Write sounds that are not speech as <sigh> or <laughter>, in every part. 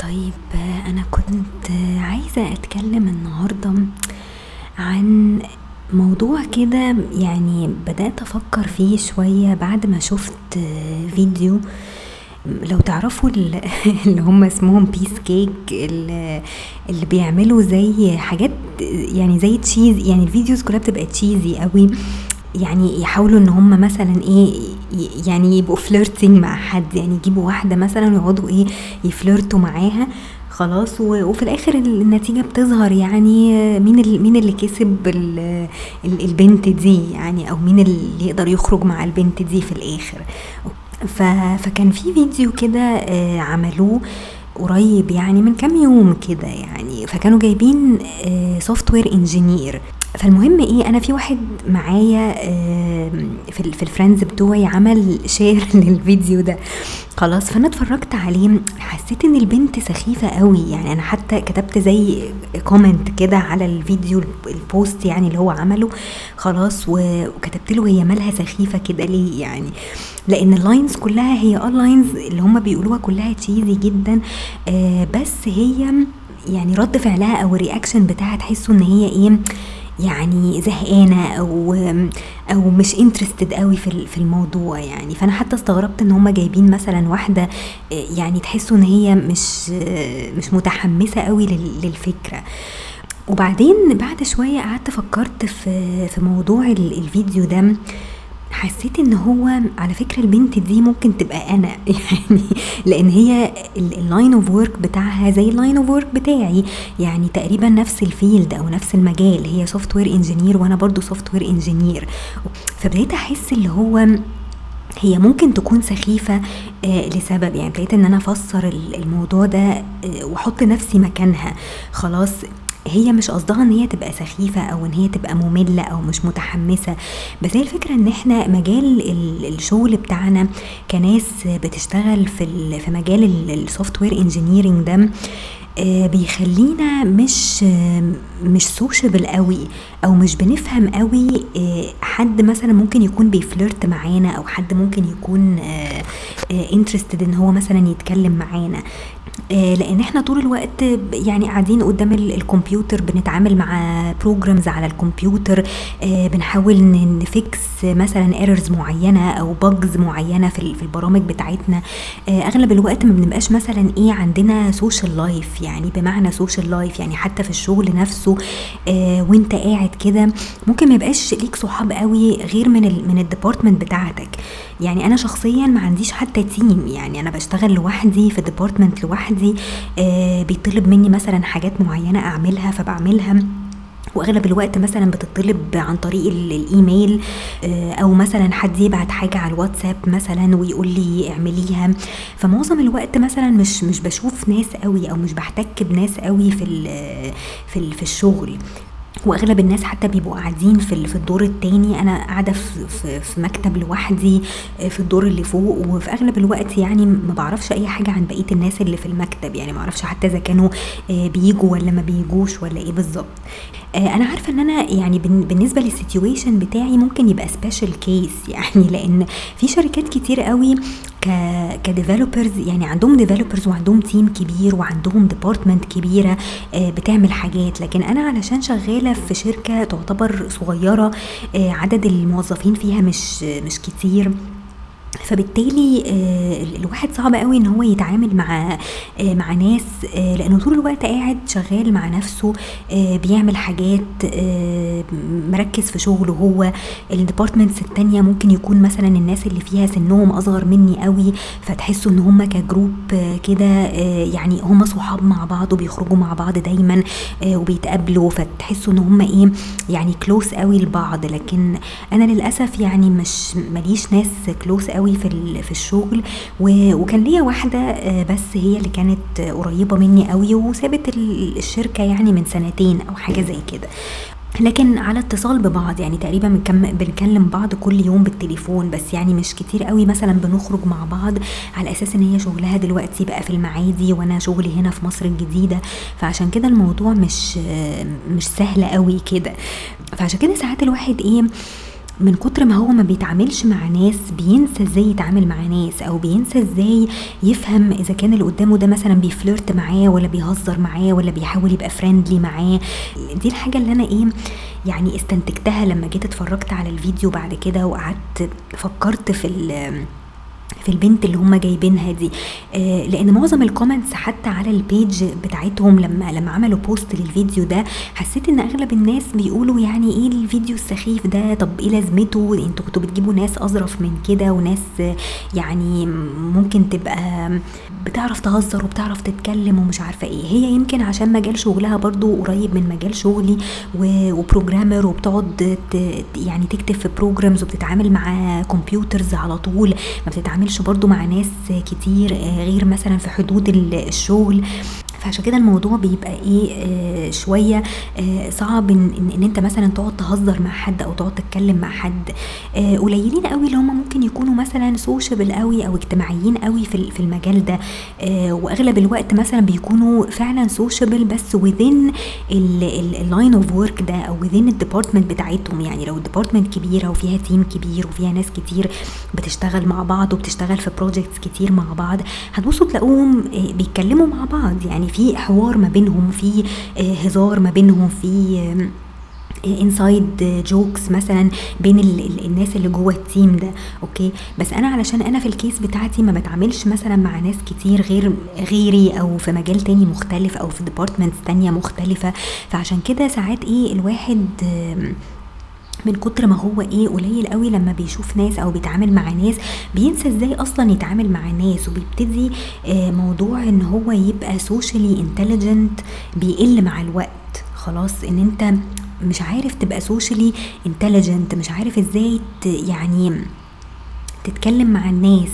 طيب أنا كنت عايزة أتكلم النهاردة عن موضوع كده يعني بدأت أفكر فيه شوية بعد ما شفت فيديو. لو تعرفوا ال- <laughs> اللي هم اسمهم بيس كيك اللي بيعملوا زي حاجات يعني زي cheese يعني ال videos كلها بتبقى cheesy قوي. يعني يحاولوا إن هم مثلا إيه يعني يبقوا flirting مع حد يعني يجيبوا واحدة مثلا ويقعدوا إيه ي flirt وا معاها خلاص وفي الآخر ال- النتيجة بتظهر يعني مين مين اللي كسب ال- ال- البنت دي يعني أو مين اللي يقدر يخرج مع البنت دي في الآخر. فكان في فيديو كده آه، عملوه قريب يعني من كام يوم كده يعني فكانوا جايبين software engineer فالمهم إيه أنا في واحد معايا في في ال friends بتوعي عمل share <laughs> للفيديو ده. خلاص فأنا اتفرجت عليه حسيت إن البنت سخيفة قوي. يعني أنا حتى كتبت زي comment كده على الفيديو ال post يعني اللي هو عمله. خلاص وكتبت له هي مالها سخيفة كده ليه يعني. لأن ال lines كلها هي آه lines اللي هم بيقولوها كلها cheesy جدا. آه بس هي يعني رد فعلها أو ال reaction بتاعها تحسوا إن هي إيه يعني زهقانة أو أو مش interested قوي في في الموضوع يعني. فأنا حتى استغربت إن هم جايبين مثلا واحدة يعني تحسوا إن هي مش مش متحمسة قوي لل- للفكرة. وبعدين بعد شوية قعدت فكرت في في موضوع ال- الفيديو ده. حسيت إن هو على فكرة البنت دي ممكن تبقى أنا <laughs> يعني لأن هي ال line of work بتاعها زي ال line of work بتاعي. يعني تقريبا نفس ال field أو نفس المجال. هي software engineer وأنا برضو software engineer فبديت أحس اللي هو هي ممكن تكون سخيفة آه لسبب. يعني ابتديت إن أنا أفسر ال- الموضوع ده آه وأحط نفسي مكانها. خلاص هي مش قصدها إن هي تبقى سخيفة أو إن هي تبقى مملة أو مش متحمسة بس هي الفكرة إن إحنا مجال ال- الشغل بتاعنا كناس بتشتغل في في مجال ال software engineering ده آه، بيخلينا مش آه، مش sociable قوي أو مش بنفهم قوي آه، حد مثلا ممكن يكون بي flirt معانا أو حد ممكن يكون interested إن هو مثلا يتكلم معانا. آه، لأن إحنا طول الوقت يعني قاعدين قدام ال- الكمبيوتر بنتعامل مع programs على الكمبيوتر آه، بنحاول ن fix مثلا errors معينة أو bugs معينة في ال- في البرامج بتاعتنا. آه، أغلب الوقت ما بنبقاش مثلا إيه عندنا social life يعني بمعنى social life يعني حتى في الشغل نفسه آه، وإنت قاعد كده. ممكن ما يبقاش ليك صحاب قوي غير من من ال department بتاعتك. يعني أنا شخصيا ما عنديش حتى team يعني أنا بشتغل لوحدي في department لوحدي آه بيطلب مني مثلا حاجات معينة أعملها فبعملها. وأغلب الوقت مثلا بتطلب عن طريق ال- الإيميل آه، أو مثلا حد يبعت حاجة على الواتساب مثلا ويقول لي اعمليها. فمعظم الوقت مثلا مش مش بشوف ناس قوي أو مش بحتك بناس قوي في ال- في ال- في الشغل. وأغلب الناس حتى بيبقوا قاعدين في في الدور التاني. أنا قاعدة في, في, في مكتب لوحدي آه، في الدور اللي فوق وفي أغلب الوقت يعني ما بعرفش أي حاجة عن بقية الناس اللي في المكتب. يعني ما أعرفش حتى إذا كانوا آه، بيجوا ولا ما بيجوش ولا إيه بالظبط. آه، أنا عارفة إن أنا يعني بالنسبة لل situation بتاعي ممكن يبقى special case <laughs> يعني لأن في شركات كتير قوي ك ك developers يعني عندهم developers وعندهم team كبير وعندهم department كبيرة آه، بتعمل حاجات. لكن أنا علشان شغالة في شركة تعتبر صغيرة آه، عدد الموظفين فيها مش مش كتير. فبالتالي آه، ال- الواحد صعب قوي إن هو يتعامل مع آه، مع ناس آه، لأنه طول الوقت قاعد شغال مع نفسه بيعمل حاجات مركز في شغله هو. ال departments التانية ممكن يكون مثلا الناس اللي فيها سنهم أصغر مني قوي فتحسوا إن هم ك group كده يعني هم صحاب مع بعض وبيخرجوا مع بعض دايما وبيتقابلوا فتحسوا إن هم إيه يعني close قوي لبعض. لكن أنا للأسف يعني مش ماليش ناس كلوس قوي في في الشغل. وكان ليا واحدة آه، بس هي اللي كانت آه، قريبة مني قوي وسابت ال- الشركة يعني من سنتين أو حاجة زي كده. لكن على اتصال ببعض يعني تقريبا بنكلم بعض كل يوم بالتليفون بس يعني مش كتير قوي. مثلا بنخرج مع بعض على أساس إن هي شغلها دلوقتي بقى في المعادي وأنا شغلي هنا في مصر الجديدة. فعشان كده الموضوع مش مش سهل قوي كده. فعشان كده ساعات الواحد إيه من كتر ما هو ما بيتعاملش مع ناس بينسى إزاي يتعامل مع ناس أو بينسى إزاي يفهم إذا كان اللي قدامه ده مثلا بي flirt معاه ولا بيهزر معاه ولا بيحاول يبقى friendly معاه. دي الحاجة اللي أنا إيه يعني استنتجتها لما جيت اتفرجت على الفيديو بعد كده وقعدت فكرت في في البنت اللي هم جايبينها دي. آه لأن معظم ال comments حتى على ال page بتاعتهم لما لما عملوا post للفيديو ده حسيت إن أغلب الناس بيقولوا يعني إيه الفيديو السخيف ده؟ طب إيه لازمته؟ إنتوا كنتوا بتجيبوا ناس أظرف من كده وناس يعني ممكن تبقى بتعرف تهزر وبتعرف تتكلم ومش عارفة إيه. هي يمكن عشان مجال شغلها برضو قريب من مجال شغلي و programmer وبتقعد يعني تكتب في programs وبتتعامل مع computers على طول. ما بتتعاملش برضو مع ناس كتير غير مثلا في حدود الشغل. فعشان كده الموضوع بيبقى إيه آه شوية آه صعب إن, إن, إن أنت مثلا تقعد تهزر مع حد أو تقعد تتكلم مع حد. آه قليلين قوي اللي هم ممكن يكونوا مثلا sociable قوي أو اجتماعيين قوي في في المجال ده. آه وأغلب الوقت مثلا بيكونوا فعلا sociable بس within ال line of work ده أو within ال department بتاعتهم. يعني لو ال department كبيرة وفيها team كبير وفيها ناس كتير بتشتغل مع بعض وبتشتغل في projects كتير مع بعض هتبصوا تلاقوهم آه بيتكلموا مع بعض. يعني في حوار ما بينهم في آه، هزار ما بينهم في inside jokes مثلا بين الناس اللي جوه ال team ده okay؟ بس أنا علشان أنا في ال case بتاعتي ما بتعاملش مثلا مع ناس كتير غير غيري أو في مجال تاني مختلف أو في departments تانية مختلفة. فعشان كده ساعات إيه الواحد من كتر ما هو إيه قليل قوي لما بيشوف ناس أو بيتعامل مع ناس بينسى إزاي أصلا يتعامل مع الناس وبيبتدي آه، موضوع إن هو يبقى socially intelligent بيقل مع الوقت. خلاص إن أنت مش عارف تبقى socially intelligent مش عارف إزاي يعني تتكلم مع الناس.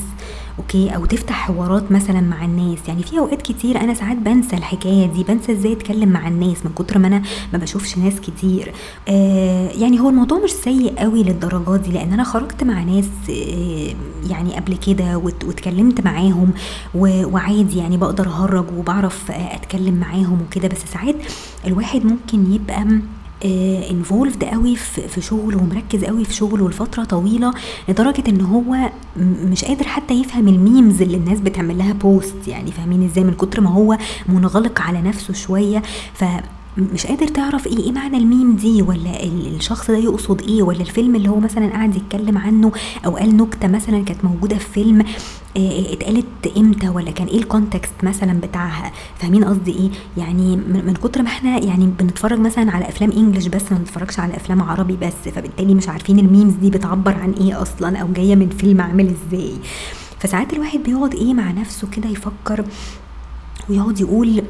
okay؟ أو تفتح حوارات مثلا مع الناس. يعني في أوقات كتير أنا ساعات بنسى الحكاية دي بنسى إزاي أتكلم مع الناس من كتر ما أنا ما بشوفش ناس كتير. آه يعني هو الموضوع مش سيء قوي للدرجات دي لأن أنا خرجت مع ناس آه يعني قبل كده واتكلمت معاهم وعادي يعني بقدر أهرج وبعرف أتكلم معاهم وكده. بس ساعات الواحد ممكن يبقى involved قوي في شغله ومركز قوي في شغله لفترة طويلة لدرجة إن هو مش قادر حتى يفهم ال memes اللي الناس بتعمل لها post يعني فاهمين إزاي من كتر ما هو منغلق على نفسه شوية. ف مش قادر تعرف إيه إيه معنى الميم دي؟ ولا الشخص ده يقصد إيه؟ ولا الفيلم اللي هو مثلا قاعد يتكلم عنه أو قال نكتة مثلا كانت موجودة في فيلم آه، اتقالت إمتى؟ ولا كان إيه ال context مثلا بتاعها؟ فاهمين قصدي إيه؟ يعني من كتر ما إحنا يعني بنتفرج مثلا على أفلام English بس ما بنتفرجش على أفلام عربي بس فبالتالي مش عارفين ال memes دي بتعبر عن إيه أصلا أو جاية من فيلم عامل إزاي. فساعات الواحد بيقعد إيه مع نفسه كده يفكر ويقعد يقول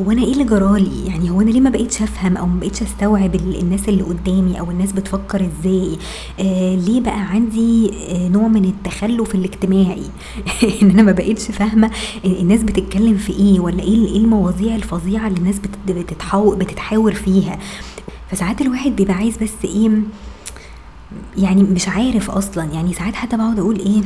هو أنا إيه اللي جرالي؟ يعني هو أنا ليه ما بقيتش أفهم أو ما بقيتش أستوعب الناس اللي قدامي أو الناس بتفكر إزاي؟ آه ليه بقى عندي آه نوع من التخلف الاجتماعي؟ <laughs> إن أنا ما بقيتش فاهمة الناس بتتكلم في إيه ولا إيه إيه المواضيع الفظيعة اللي الناس بتتحاور فيها؟ فساعات الواحد بيبقى عايز بس إيه يعني مش عارف أصلا. يعني ساعات حتى بقعد أقول إيه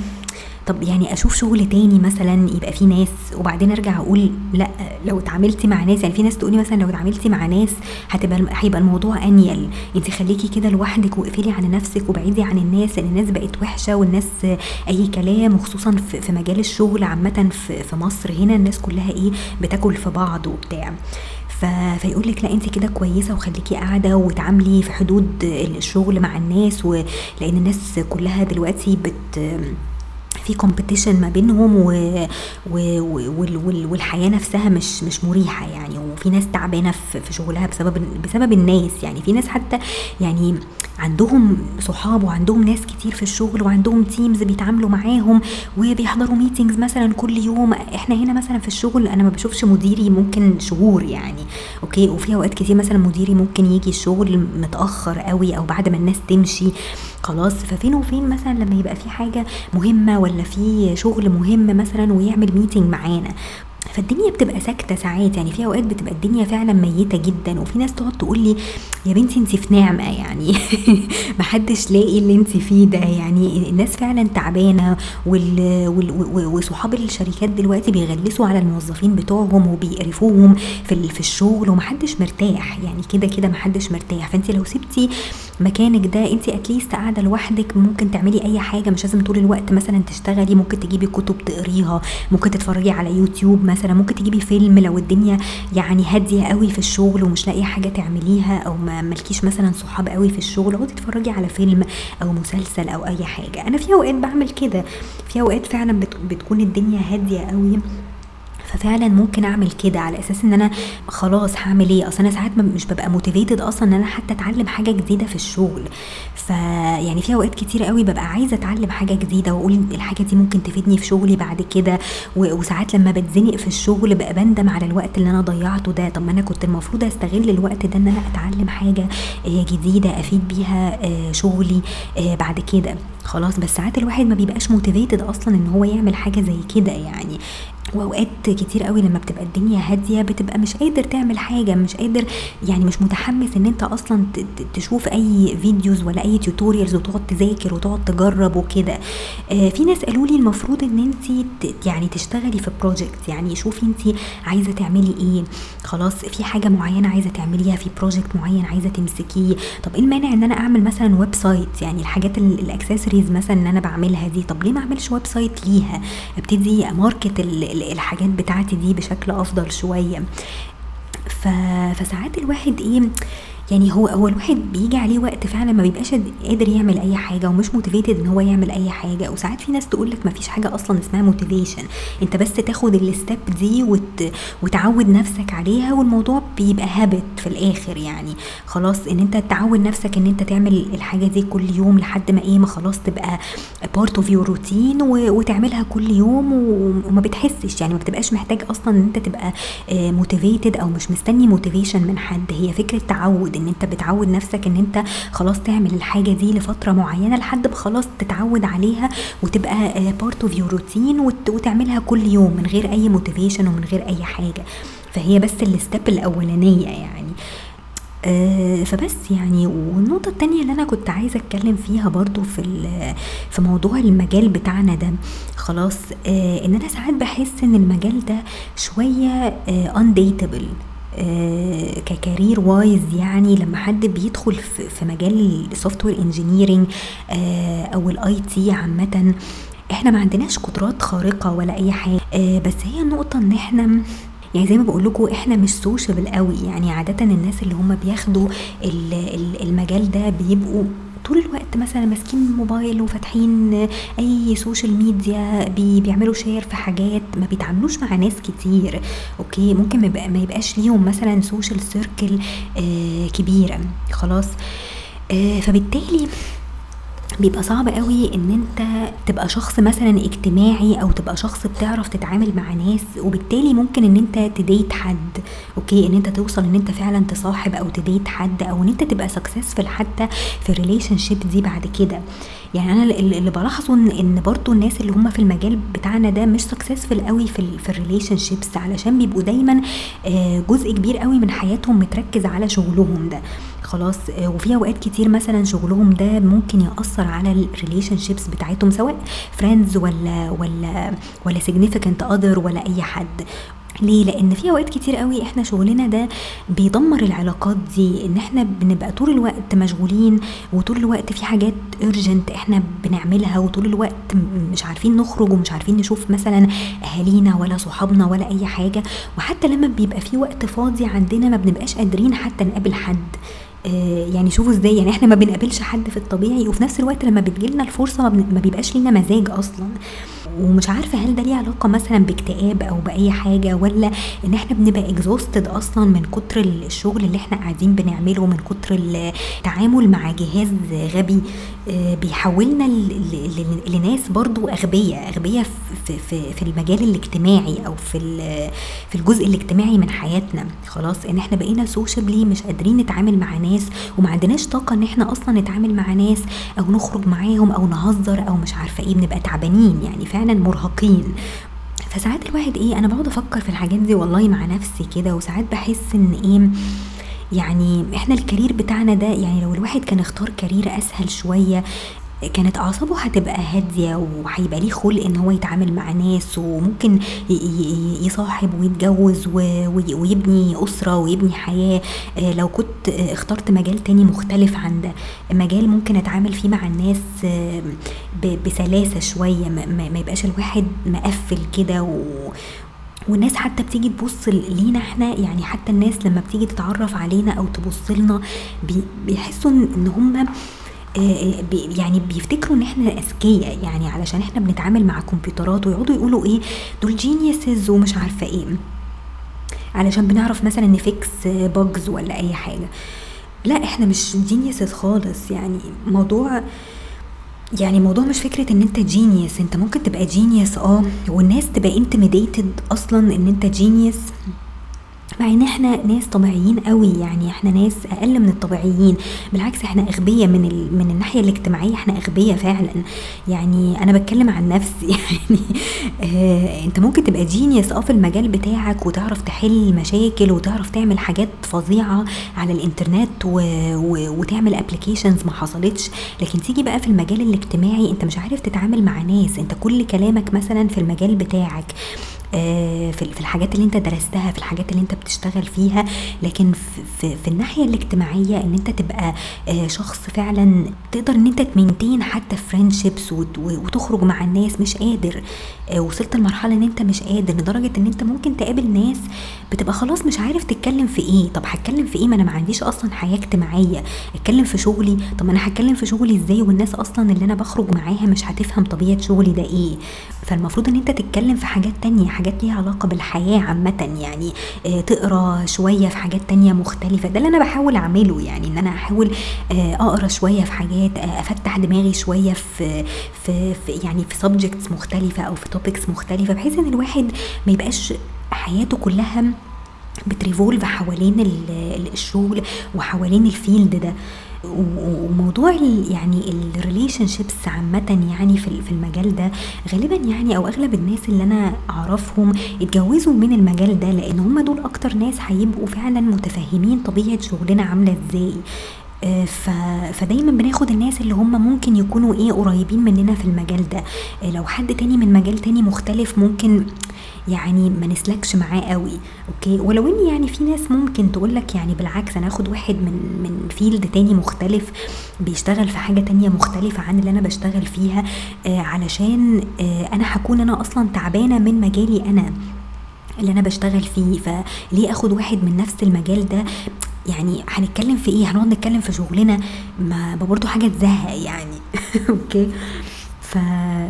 طب يعني أشوف شغل تاني مثلا يبقى فيه ناس وبعدين أرجع أقول لأ لو اتعاملتي مع ناس يعني في ناس تقولي مثلا لو اتعاملتي مع ناس هتبقى هيبقى الموضوع أنيل. انت خليكي كده لوحدك واقفلي على نفسك وبعيدي عن الناس لأن الناس بقت وحشة والناس أي كلام وخصوصا في مجال الشغل عامه في مصر هنا الناس كلها إيه بتاكل في بعض وبتاع. فيقول لك لا انت كده كويسة وخليكي قاعدة وتعاملي في حدود الشغل مع الناس ولان الناس كلها دلوقتي بت في كومبيتيشن ما بينهم و... و... و... والحياة نفسها مش مش مريحة يعني وفي ناس تعبانة في شغلها بسبب بسبب الناس يعني في ناس حتى يعني عندهم صحاب وعندهم ناس كتير في الشغل وعندهم teams بيتعاملوا معاهم وبيحضروا meetings مثلا كل يوم. إحنا هنا مثلا في الشغل أنا ما بشوفش مديري ممكن شهور يعني okay؟ وفي أوقات كتير مثلا مديري ممكن يجي الشغل متأخر قوي أو بعد ما الناس تمشي. خلاص ففين وفين مثلا لما يبقى في حاجة مهمة ولا في شغل مهم مثلا ويعمل meeting معانا. فالدنيا بتبقى ساكتة ساعات يعني في أوقات بتبقى الدنيا فعلا ميتة جدا وفي ناس تقعد تقول لي يا بنتي انت في نعمة يعني <laughs> محدش لاقي اللي انت فيه ده يعني الناس فعلا تعبانة وصحاب الشركات دلوقتي بيغلسوا على الموظفين بتوعهم وبيقرفوهم في في الشغل ومحدش مرتاح يعني كده كده محدش مرتاح. فانت لو سبتي مكانك ده انت اتليست قاعدة لوحدك ممكن تعملي أي حاجة مش لازم طول الوقت مثلا تشتغلي ممكن تجيبي كتب تقريها ممكن تتفرجي على يوتيوب مثلا ممكن تجيبي فيلم لو الدنيا يعني هادية قوي في الشغل ومش لاقية حاجة تعمليها أو ما ملكيش مثلا صحاب قوي في الشغل اقعدي تتفرجي على فيلم أو مسلسل أو أي حاجة. أنا في أوقات بعمل كده. في أوقات فعلا بتكون الدنيا هادية قوي ففعلا ممكن أعمل كده على أساس إن أنا خلاص هعمل إيه؟ أصل أنا ساعات مش ببقى motivated أصلا إن أنا حتى أتعلم حاجة جديدة في الشغل. فيعني في أوقات كتير قوي ببقى عايزة أتعلم حاجة جديدة وأقول الحاجة دي ممكن تفيدني في شغلي بعد كده. وساعات لما بتزنق في الشغل بقى بندم على الوقت اللي أنا ضيعته ده. طب ما أنا كنت المفروض أستغل الوقت ده إن أنا أتعلم حاجة آه، جديدة أفيد بيها آه، شغلي آه، بعد كده. خلاص بس ساعات الواحد ما بيبقاش motivated أصلا إن هو يعمل حاجة زي كده يعني. واوقات كتير قوي لما بتبقى الدنيا هادية بتبقى مش قادر تعمل حاجة مش قادر يعني مش متحمس إن أنت أصلا تشوف أي videos ولا أي tutorials وتقعد تذاكر وتقعد تجرب وكده. آه في ناس قالوا لي المفروض إن أنت يعني تشتغلي في project يعني شوفي أنت عايزة تعملي إيه. خلاص في حاجة معينة عايزة تعمليها في project معين عايزة تمسكيه. طب إيه المانع إن أنا أعمل مثلا website يعني الحاجات الاكسسوارز مثلا إن أنا بعملها دي. طب ليه ما أعملش website ليها؟ أبتدي أ market الحاجات بتاعتي دي بشكل أفضل شوية. فساعات الواحد إيه يعني هو هو الواحد بيجي عليه وقت فعلا ما بيبقاش قادر يعمل أي حاجة ومش motivated إن هو يعمل أي حاجة. وساعات في ناس تقول لك ما فيش حاجة أصلا اسمها motivation أنت بس تاخد ال step دي وت وتعود نفسك عليها والموضوع بيبقى habit في الآخر يعني. خلاص إن أنت تعود نفسك إن أنت تعمل الحاجة دي كل يوم لحد ما إيه ما خلاص تبقى part of your routine وتعملها كل يوم وما بتحسش يعني ما بتبقاش محتاج أصلا إن أنت تبقى motivated أو مش مستني motivation من حد. هي فكرة تعود. إن أنت بتعود نفسك إن أنت خلاص تعمل الحاجة دي لفترة معينة لحد ما خلاص تتعود عليها وتبقى part of your routine وتعملها كل يوم من غير أي motivation ومن غير أي حاجة. فهي بس ال step الأولانية يعني. آه فبس يعني. والنقطة التانية اللي أنا كنت عايزة أتكلم فيها برضو في في موضوع المجال بتاعنا ده. خلاص آه إن أنا ساعات بحس إن المجال ده شوية undateable. آه، ك career wise يعني لما حد بيدخل في مجال ال software engineering أو ال IT عامة إحنا ما عندناش قدرات خارقة ولا أي حاجة. آه، بس هي النقطة إن إحنا يعني زي ما بقول لكم إحنا مش sociable قوي. يعني عادة الناس اللي هم بياخدوا المجال ده بيبقوا طول الوقت مثلا ماسكين الموبايل وفاتحين أي social media بي بيعملوا share في حاجات ما بيتعاملوش مع ناس كتير. okay ممكن ما يبقاش ليهم مثلا social circle آه كبيرة. خلاص. آه فبالتالي بيبقى صعب قوي إن أنت تبقى شخص مثلا اجتماعي أو تبقى شخص بتعرف تتعامل مع ناس وبالتالي ممكن إن أنت ت date حد okay؟ إن أنت توصل إن أنت فعلا تصاحب أو ت date حد أو إن أنت تبقى successful حتى في ال relationship دي بعد كده. يعني أنا اللي بلاحظه ان إن برضو الناس اللي هم في المجال بتاعنا ده مش successful قوي في في ال relationships علشان بيبقوا دايما آه، جزء كبير قوي من حياتهم متركز على شغلهم ده. خلاص آه، وفي أوقات كتير مثلا شغلهم ده ممكن يأثر على ال relationships بتاعتهم سواء friends ولا ولا ولا significant other ولا أي حد. ليه؟ لأن في أوقات كتير قوي إحنا شغلنا ده بيدمر العلاقات دي إن إحنا بنبقى طول الوقت مشغولين وطول الوقت في حاجات urgent إحنا بنعملها وطول الوقت مش عارفين نخرج ومش عارفين نشوف مثلا أهالينا ولا صحابنا ولا أي حاجة. وحتى لما بيبقى في وقت فاضي عندنا ما بنبقاش قادرين حتى نقابل حد. يعني شوفوا إزاي يعني إحنا ما بنقابلش حد في الطبيعي وفي نفس الوقت لما بتجيلنا الفرصة ما بيبقاش لينا مزاج أصلا. ومش عارفة هل ده ليه علاقة مثلا باكتئاب أو بأي حاجة ولا إن إحنا بنبقى اكزوستد أصلا من كتر الشغل اللي إحنا قاعدين بنعمله من كتر التعامل مع جهاز غبي. آه، بيحولنا لناس برضو أغبياء أغبياء في, في, في المجال الاجتماعي أو في في الجزء الاجتماعي من حياتنا. خلاص إن إحنا بقينا سوشيبلي مش قادرين نتعامل مع ناس وما عندناش طاقة إن إحنا أصلا نتعامل مع ناس أو نخرج معاهم أو نهزر أو مش عارفة إيه بنبقى تعبانين يعني فعلا مرهقين. فساعات الواحد إيه أنا بقعد أفكر في الحاجات دي والله مع نفسي كده وساعات بحس إن إيه يعني إحنا الكارير بتاعنا ده يعني لو الواحد كان اختار كارير أسهل شوية كانت أعصابه هتبقى هادية وهيبقى ليه خلق إن هو يتعامل مع ناس وممكن يصاحب ويتجوز ويبني أسرة ويبني حياة. آه، لو كنت اخترت مجال تاني مختلف عن ده مجال ممكن أتعامل فيه مع الناس آه، بسلاسة شوية ما يبقاش الواحد مقفل كده والناس حتى بتيجي تبص لينا إحنا يعني حتى الناس لما بتيجي تتعرف علينا أو تبص لنا بيحسوا ان هم آه، آه، يعني بيفتكروا إن إحنا أذكياء يعني علشان إحنا بنتعامل مع كمبيوترات ويقعدوا يقولوا إيه دول geniuses ومش عارفة إيه. علشان بنعرف مثلا ن fix bugs ولا أي حاجة. لا إحنا مش geniuses خالص يعني موضوع يعني موضوع مش فكرة إن أنت genius أنت ممكن تبقى genius آه والناس تبقى intimidated أصلا إن أنت genius مع إن إحنا ناس طبيعيين قوي يعني إحنا ناس أقل من الطبيعيين. بالعكس إحنا أغبياء من ال... من الناحية الاجتماعية إحنا أغبياء فعلا. يعني أنا بتكلم عن نفسي. <laughs> يعني آه أنت ممكن تبقى genius آه في المجال بتاعك وتعرف تحل مشاكل وتعرف تعمل حاجات فظيعة على الإنترنت و... و... وتعمل applications ما حصلتش. لكن تيجي بقى في المجال الاجتماعي أنت مش عارف تتعامل مع ناس. أنت كل كلامك مثلا في المجال بتاعك. في الحاجات اللي انت درستها في الحاجات اللي انت بتشتغل فيها لكن في, في الناحية الاجتماعية ان انت تبقى آه، شخص فعلا تقدر ان انت تمنتين حتى فريندشيبس وتخرج مع الناس مش قادر. آه، وصلت لمرحلة إن أنت مش قادر لدرجة إن أنت ممكن تقابل ناس بتبقى خلاص مش عارف تتكلم في إيه. طب هتكلم في إيه؟ ما أنا ما عنديش أصلا حياة اجتماعية. أتكلم في شغلي. طب أنا هتكلم في شغلي إزاي؟ والناس أصلا اللي أنا بخرج معاها مش هتفهم طبيعة شغلي ده إيه. فالمفروض إن أنت تتكلم في حاجات تانية حاجات ليها علاقة بالحياة عامة يعني. آه تقرأ شوية في حاجات تانية مختلفة. ده اللي أنا بحاول أعمله يعني إن أنا أحاول آه أقرأ شوية في حاجات آه أفتح دماغي شوية في في, في يعني في subjects مختلفة أو في topics مختلفة بحيث إن الواحد ما يبقاش حياته كلها بت revolve حوالين الشغل وحوالين ال field ده. وموضوع يعني ال relationships عامة يعني في المجال ده غالبا يعني أو أغلب الناس اللي أنا أعرفهم اتجوزوا من المجال ده لأن هم دول أكتر ناس هيبقوا فعلا متفهمين طبيعة شغلنا عاملة إزاي. ف... فدايما بناخد الناس اللي هم ممكن يكونوا إيه قريبين مننا في المجال ده. آه، لو حد تاني من مجال تاني مختلف ممكن يعني ما نسلكش معاه قوي. okay؟ ولو إن يعني في ناس ممكن تقول لك يعني بالعكس أنا آخد واحد من من field تاني مختلف بيشتغل في حاجة تانية مختلفة عن اللي أنا بشتغل فيها آه علشان آه أنا هكون أنا أصلا تعبانة من مجالي أنا اللي أنا بشتغل فيه. فليه آخد واحد من نفس المجال ده؟ يعني هنتكلم في إيه؟ هنقعد نتكلم في شغلنا ما برضه حاجة تزهق يعني. <laughs> okay؟ ف...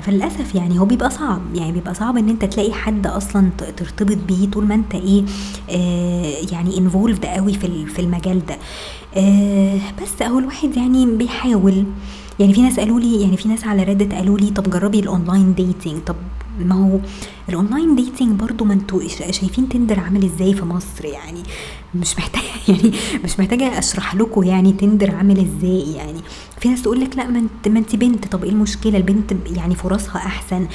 فللأسف يعني هو بيبقى صعب يعني بيبقى صعب إن أنت تلاقي حد أصلا ترتبط بيه طول ما أنت إيه آه يعني involved قوي في في المجال ده. آه بس أهو الواحد يعني بيحاول. يعني في ناس قالوا لي يعني في ناس على Reddit قالوا لي طب جربي ال online dating طب ما هو ال online dating برضو ما أنتوا شايفين Tinder عامل إزاي في مصر؟ يعني مش محتاجة <laughs> يعني مش محتاجة أشرح لكم يعني Tinder عامل إزاي يعني. في ناس تقول لك لا ما انت بنت طب إيه المشكلة؟ البنت يعني فرصها أحسن.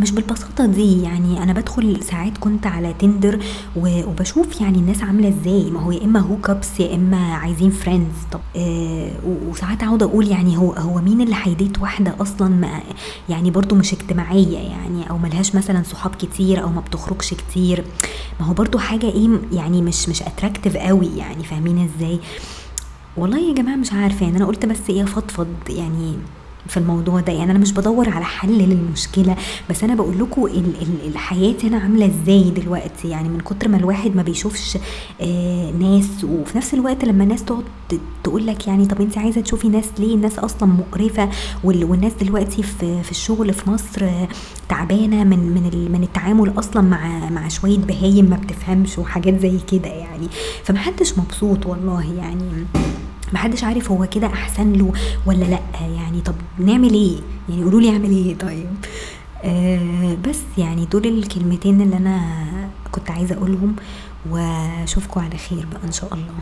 مش بالبساطة دي يعني أنا بدخل ساعات كنت على تندر وبشوف يعني الناس عاملة إزاي. ما هو يا إما hook ups يا إما عايزين friends طب آه وساعات أقعد أقول يعني هو هو مين اللي هي date واحدة أصلا ما يعني برضو مش اجتماعية يعني أو ملهاش مثلا صحاب كتير أو ما بتخرجش كتير. ما هو برضو حاجة إيه يعني مش مش attractive قوي يعني فاهمين إزاي؟ والله يا جماعة مش عارفة يعني أنا قلت بس إيه فضفض يعني في الموضوع ده. يعني أنا مش بدور على حل للمشكلة بس أنا بقول لكم الحياة هنا عاملة إزاي دلوقتي؟ يعني من كتر ما الواحد ما بيشوفش آه ناس وفي نفس الوقت لما الناس تقعد تقول لك يعني طب أنت عايزة تشوفي ناس ليه؟ الناس أصلا مقرفة والناس دلوقتي في في الشغل في مصر تعبانة من من من التعامل أصلا مع مع شوية بهايم ما بتفهمش وحاجات زي كده يعني. فمحدش مبسوط والله يعني. محدش عارف هو كده أحسن له ولا لأ. يعني طب نعمل إيه؟ يعني قولوا لي أعمل إيه؟ طيب. آه بس يعني دول الكلمتين اللي أنا كنت عايزة أقولهم وأشوفكم على خير بقى إن شاء الله.